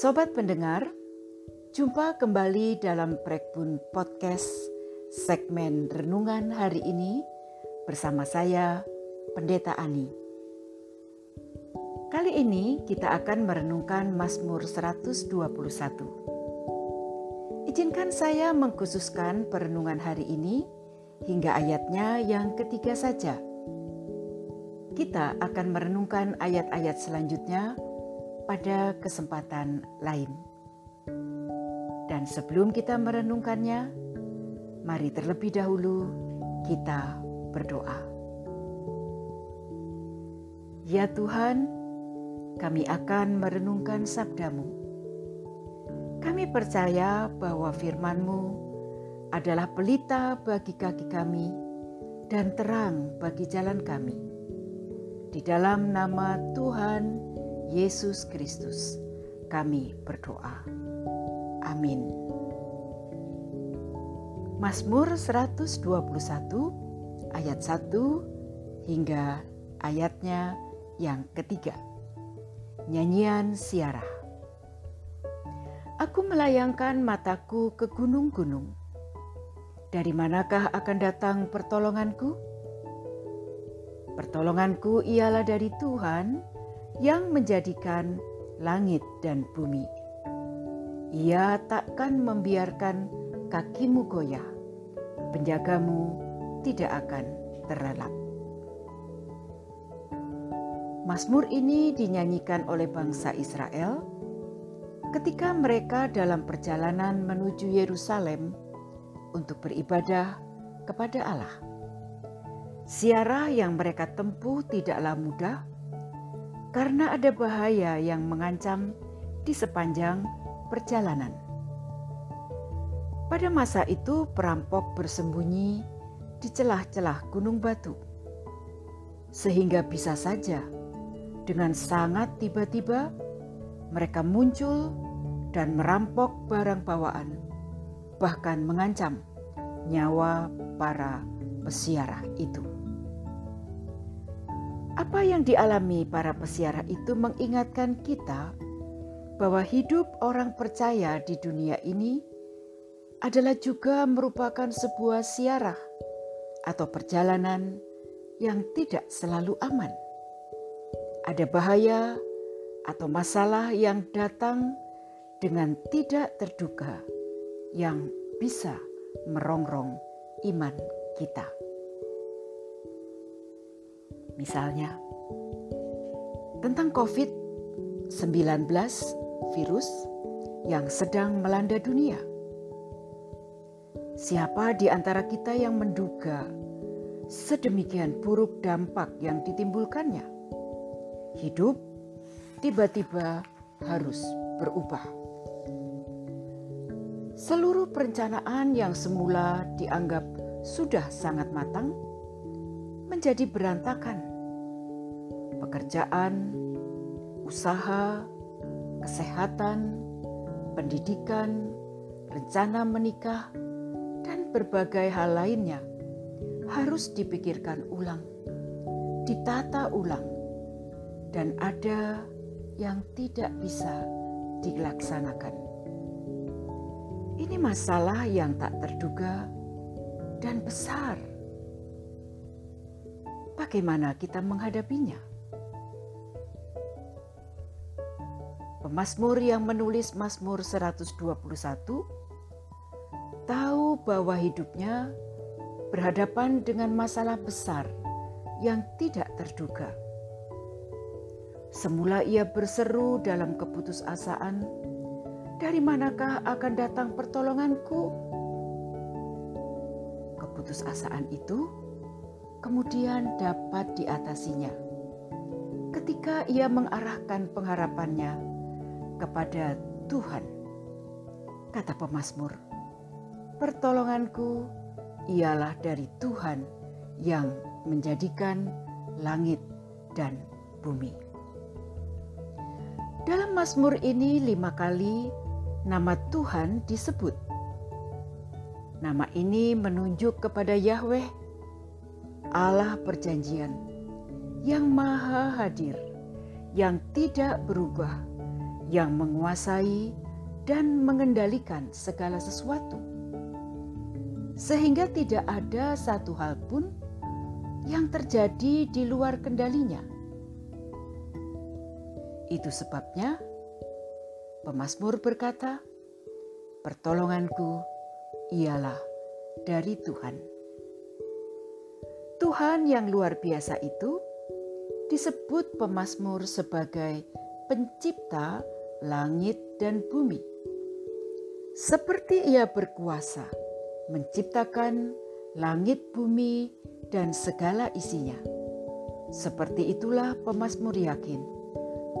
Sobat pendengar, jumpa kembali dalam Prekbun Podcast segmen Renungan hari ini bersama saya, Pendeta Ani. Kali ini kita akan merenungkan Mazmur 121. Izinkan saya mengkhususkan perenungan hari ini hingga ayatnya yang ketiga saja. Kita akan merenungkan ayat-ayat selanjutnya pada kesempatan lain. Dan sebelum kita merenungkannya, mari terlebih dahulu kita berdoa. Ya Tuhan, kami akan merenungkan sabdamu. Kami percaya bahwa firman-Mu adalah pelita bagi kaki kami dan terang bagi jalan kami. Di dalam nama Tuhan Yesus Kristus, kami berdoa. Amin. Mazmur 121 ayat 1 hingga ayatnya yang ketiga. Nyanyian siarah. Aku melayangkan mataku ke gunung-gunung. Dari manakah akan datang pertolonganku? Pertolonganku ialah dari Tuhan yang menjadikan langit dan bumi. Ia takkan membiarkan kakimu goyah, penjagamu tidak akan terlelap. Mazmur ini dinyanyikan oleh bangsa Israel ketika mereka dalam perjalanan menuju Yerusalem untuk beribadah kepada Allah. Siarah yang mereka tempuh tidaklah mudah karena ada bahaya yang mengancam di sepanjang perjalanan. Pada masa itu, perampok bersembunyi di celah-celah gunung batu, sehingga bisa saja dengan sangat tiba-tiba mereka muncul dan merampok barang bawaan, bahkan mengancam nyawa para pesiarah itu. Apa yang dialami para pesiarah itu mengingatkan kita bahwa hidup orang percaya di dunia ini adalah juga merupakan sebuah siarah atau perjalanan yang tidak selalu aman. Ada bahaya atau masalah yang datang dengan tidak terduga yang bisa merongrong iman kita. Misalnya, tentang COVID-19 virus yang sedang melanda dunia. Siapa di antara kita yang menduga sedemikian buruk dampak yang ditimbulkannya? Hidup tiba-tiba harus berubah. Seluruh perencanaan yang semula dianggap sudah sangat matang menjadi berantakan pekerjaan, usaha, kesehatan, pendidikan, rencana menikah, dan berbagai hal lainnya harus dipikirkan ulang, ditata ulang, dan ada yang tidak bisa dilaksanakan. Ini masalah yang tak terduga dan besar. Bagaimana kita menghadapinya? Pemazmur yang menulis Mazmur 121 tahu bahwa hidupnya berhadapan dengan masalah besar yang tidak terduga. Semula ia berseru dalam keputusasaan, "Dari manakah akan datang pertolonganku?" Keputusasaan itu kemudian dapat diatasinya ketika ia mengarahkan pengharapannya kepada Tuhan. Kata pemazmur, pertolonganku ialah dari Tuhan yang menjadikan langit dan bumi. Dalam Mazmur ini lima kali nama Tuhan disebut. Nama ini menunjuk kepada Yahweh, Allah perjanjian, yang maha hadir, yang tidak berubah, yang menguasai dan mengendalikan segala sesuatu, sehingga tidak ada satu hal pun yang terjadi di luar kendalinya. Itu sebabnya pemazmur berkata, "Pertolonganku ialah dari Tuhan." Tuhan yang luar biasa itu disebut pemazmur sebagai pencipta langit dan bumi. Seperti ia berkuasa menciptakan langit bumi dan segala isinya. Seperti itulah pemazmur yakin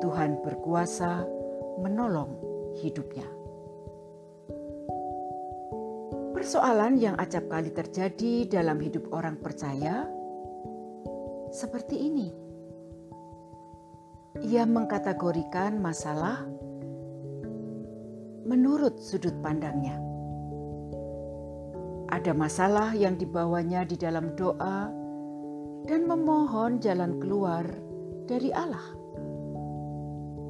Tuhan berkuasa menolong hidupnya. Persoalan yang acap kali terjadi dalam hidup orang percaya seperti ini. Ia mengkategorikan masalah menurut sudut pandangnya. Ada masalah yang dibawanya di dalam doa dan memohon jalan keluar dari Allah.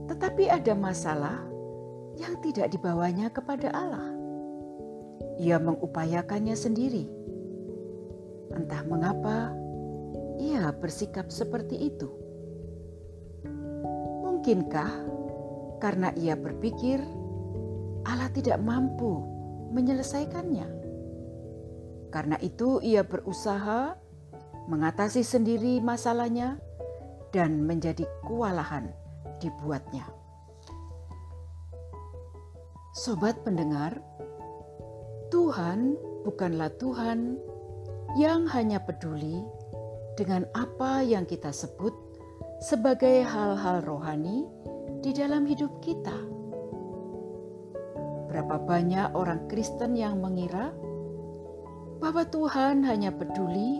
Tetapi ada masalah yang tidak dibawanya kepada Allah. Ia mengupayakannya sendiri. Entah mengapa ia bersikap seperti itu. Mungkinkah karena ia berpikir Allah tidak mampu menyelesaikannya? Karena itu, ia berusaha mengatasi sendiri masalahnya dan menjadi kewalahan dibuatnya. Sobat pendengar, Tuhan bukanlah Tuhan yang hanya peduli dengan apa yang kita sebut sebagai hal-hal rohani di dalam hidup kita. Berapa banyak orang Kristen yang mengira bahwa Tuhan hanya peduli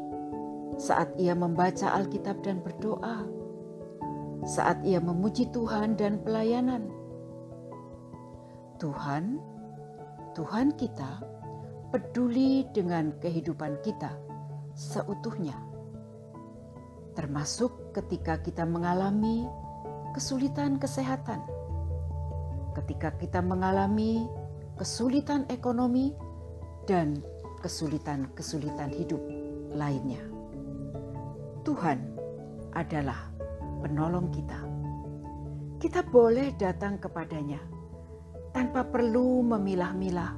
saat ia membaca Alkitab dan berdoa, saat ia memuji Tuhan dan pelayanan. Tuhan, Tuhan kita peduli dengan kehidupan kita seutuhnya, termasuk ketika kita mengalami kesulitan kesehatan, ketika kita mengalami kesulitan ekonomi, dan kesulitan-kesulitan hidup lainnya. Tuhan adalah penolong kita. Kita boleh datang kepadanya tanpa perlu memilah-milah.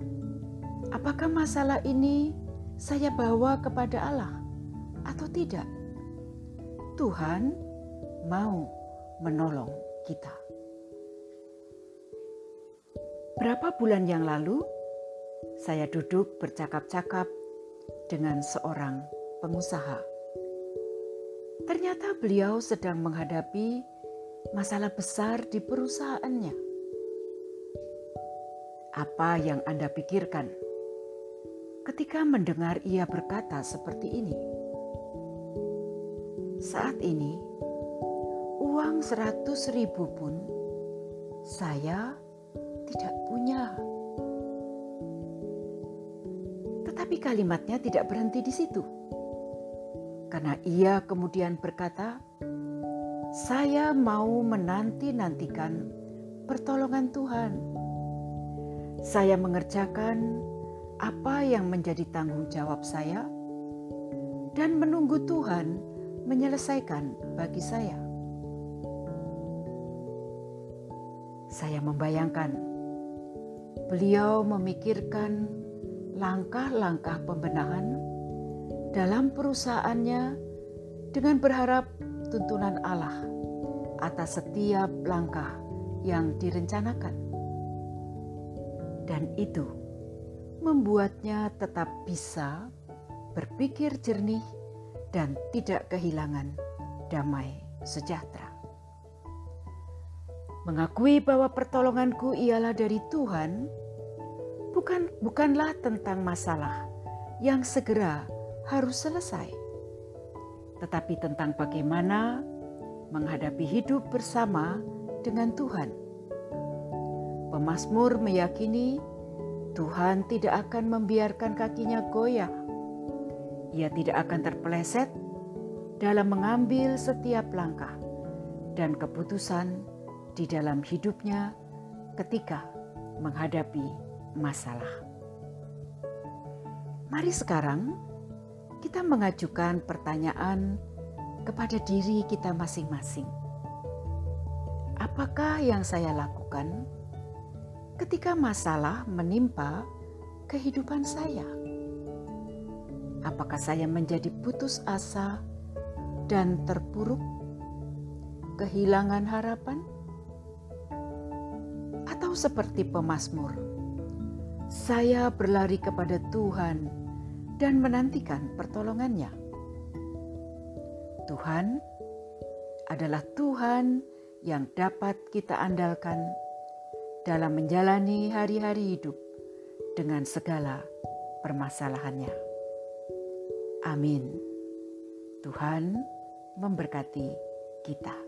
Apakah masalah ini saya bawa kepada Allah atau tidak? Tuhan mau menolong kita. Berapa bulan yang lalu, saya duduk bercakap-cakap dengan seorang pengusaha. Ternyata beliau sedang menghadapi masalah besar di perusahaannya. Apa yang Anda pikirkan ketika mendengar ia berkata seperti ini? Saat ini, uang seratus ribu pun saya tidak punya. Tetapi kalimatnya tidak berhenti di situ. Karena ia kemudian berkata, "Saya mau menanti-nantikan pertolongan Tuhan. Saya mengerjakan apa yang menjadi tanggung jawab saya dan menunggu Tuhan menyelesaikan bagi saya." Saya membayangkan beliau memikirkan langkah-langkah pembenahan dalam perusahaannya dengan berharap tuntunan Allah atas setiap langkah yang direncanakan. Dan itu membuatnya tetap bisa berpikir jernih dan tidak kehilangan damai sejahtera. Mengakui bahwa pertolonganku ialah dari Tuhan bukan bukanlah tentang masalah yang segera harus selesai, tetapi tentang bagaimana menghadapi hidup bersama dengan Tuhan. Pemasmur meyakini Tuhan tidak akan membiarkan kakinya goyah. Ia tidak akan terpeleset dalam mengambil setiap langkah dan keputusan di dalam hidupnya ketika menghadapi masalah. Mari sekarang kita mengajukan pertanyaan kepada diri kita masing-masing. Apakah yang saya lakukan ketika masalah menimpa kehidupan saya? Apakah saya menjadi putus asa dan terpuruk, kehilangan harapan, atau seperti pemazmur? Saya berlari kepada Tuhan dan menantikan pertolongannya. Tuhan adalah Tuhan yang dapat kita andalkan dalam menjalani hari-hari hidup dengan segala permasalahannya. Amin. Tuhan memberkati kita.